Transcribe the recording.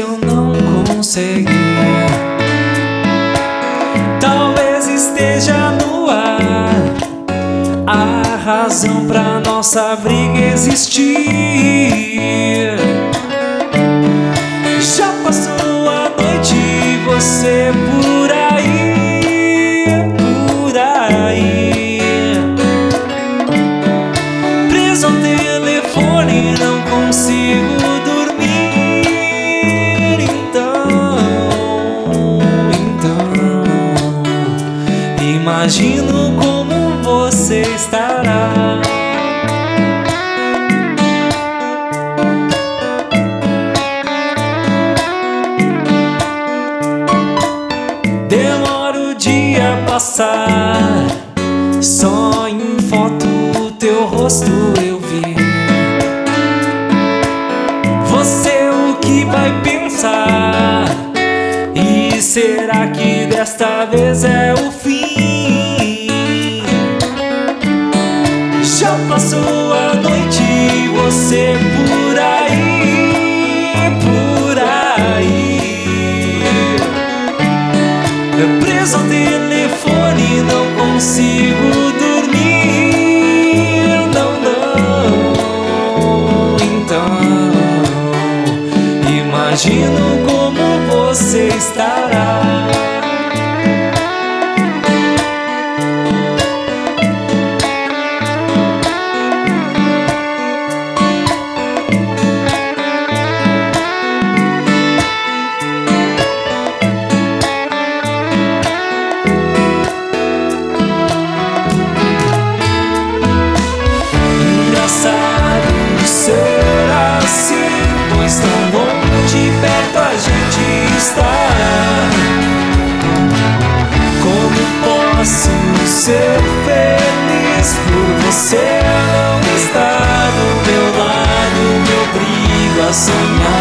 conseguir. Talvez esteja no ar a razão pra nossa briga existir. Já passou imagino como você estará. Demora o dia passar. Só em foto teu rosto eu vi. Você o que vai pensar? E será que desta vez é o fim? Preso ao telefone, não consigo dormir. Não, não. Então, imagino como você estará. Está. Como posso ser feliz por você não estar do meu lado? Me obrigo a sonhar.